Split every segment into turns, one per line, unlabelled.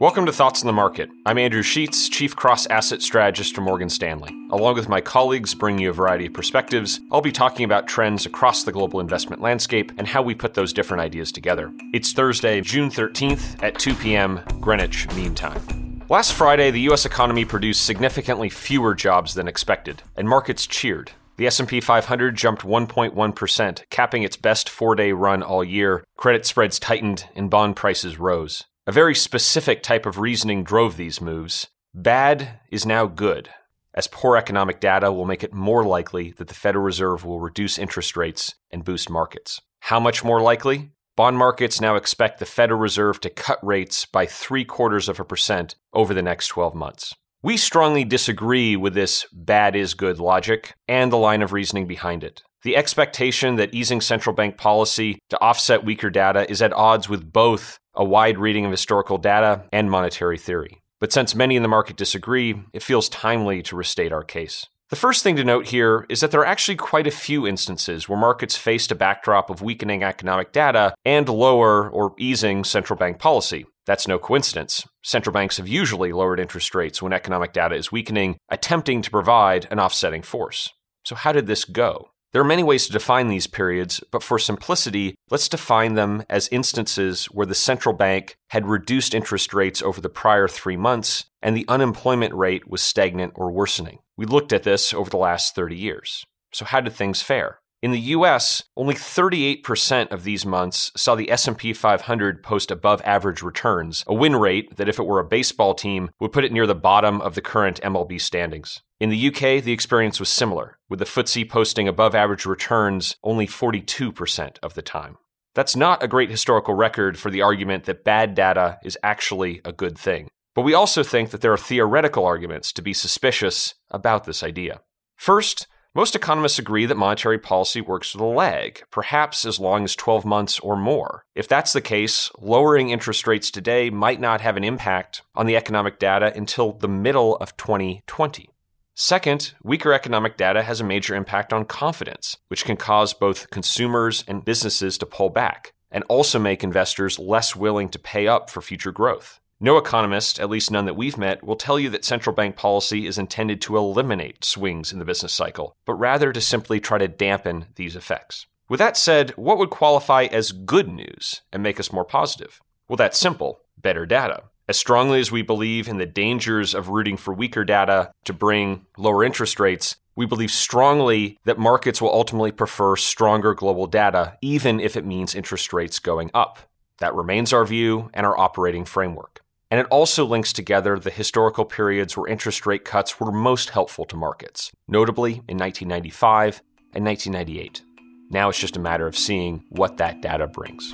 Welcome to Thoughts on the Market. I'm Andrew Sheets, Chief Cross Asset Strategist for Morgan Stanley. Along with my colleagues bringing you a variety of perspectives, I'll be talking about trends across the global investment landscape and how we put those different ideas together. It's Thursday, June 13th at 2 p.m. Greenwich Mean Time. Last Friday, the US economy produced significantly fewer jobs than expected, and markets cheered. The S&P 500 jumped 1.1%, capping its best 4-day run all year. Credit spreads tightened and bond prices rose. A very specific type of reasoning drove these moves. Bad is now good, as poor economic data will make it more likely that the Federal Reserve will reduce interest rates and boost markets. How much more likely? Bond markets now expect the Federal Reserve to cut rates by three quarters of a percent over the next 12 months. We strongly disagree with this bad is good logic and the line of reasoning behind it. The expectation that easing central bank policy to offset weaker data is at odds with both a wide reading of historical data and monetary theory. But since many in the market disagree, it feels timely to restate our case. The first thing to note here is that there are actually quite a few instances where markets faced a backdrop of weakening economic data and lower or easing central bank policy. That's no coincidence. Central banks have usually lowered interest rates when economic data is weakening, attempting to provide an offsetting force. So, how did this go? There are many ways to define these periods, but for simplicity, let's define them as instances where the central bank had reduced interest rates over the prior three months and the unemployment rate was stagnant or worsening. We looked at this over the last 30 years. So how did things fare? In the US, only 38% of these months saw the S&P 500 post above average returns, a win rate that if it were a baseball team would put it near the bottom of the current MLB standings. In the UK, the experience was similar, with the FTSE posting above average returns only 42% of the time. That's not a great historical record for the argument that bad data is actually a good thing. But we also think that there are theoretical arguments to be suspicious about this idea. First, most economists agree that monetary policy works with a lag, perhaps as long as 12 months or more. If that's the case, lowering interest rates today might not have an impact on the economic data until the middle of 2020. Second, weaker economic data has a major impact on confidence, which can cause both consumers and businesses to pull back, and also make investors less willing to pay up for future growth. No economist, at least none that we've met, will tell you that central bank policy is intended to eliminate swings in the business cycle, but rather to simply try to dampen these effects. With that said, what would qualify as good news and make us more positive? Well, that's simple better data. As strongly as we believe in the dangers of rooting for weaker data to bring lower interest rates, we believe strongly that markets will ultimately prefer stronger global data, even if it means interest rates going up. That remains our view and our operating framework. And it also links together the historical periods where interest rate cuts were most helpful to markets, notably in 1995 and 1998. Now it's just a matter of seeing what that data brings.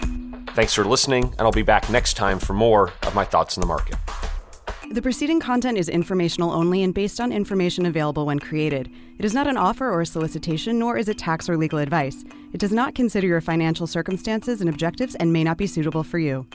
Thanks for listening, and I'll be back next time for more of my thoughts on the market.
The preceding content is informational only and based on information available when created. It is not an offer or a solicitation, nor is it tax or legal advice. It does not consider your financial circumstances and objectives and may not be suitable for you.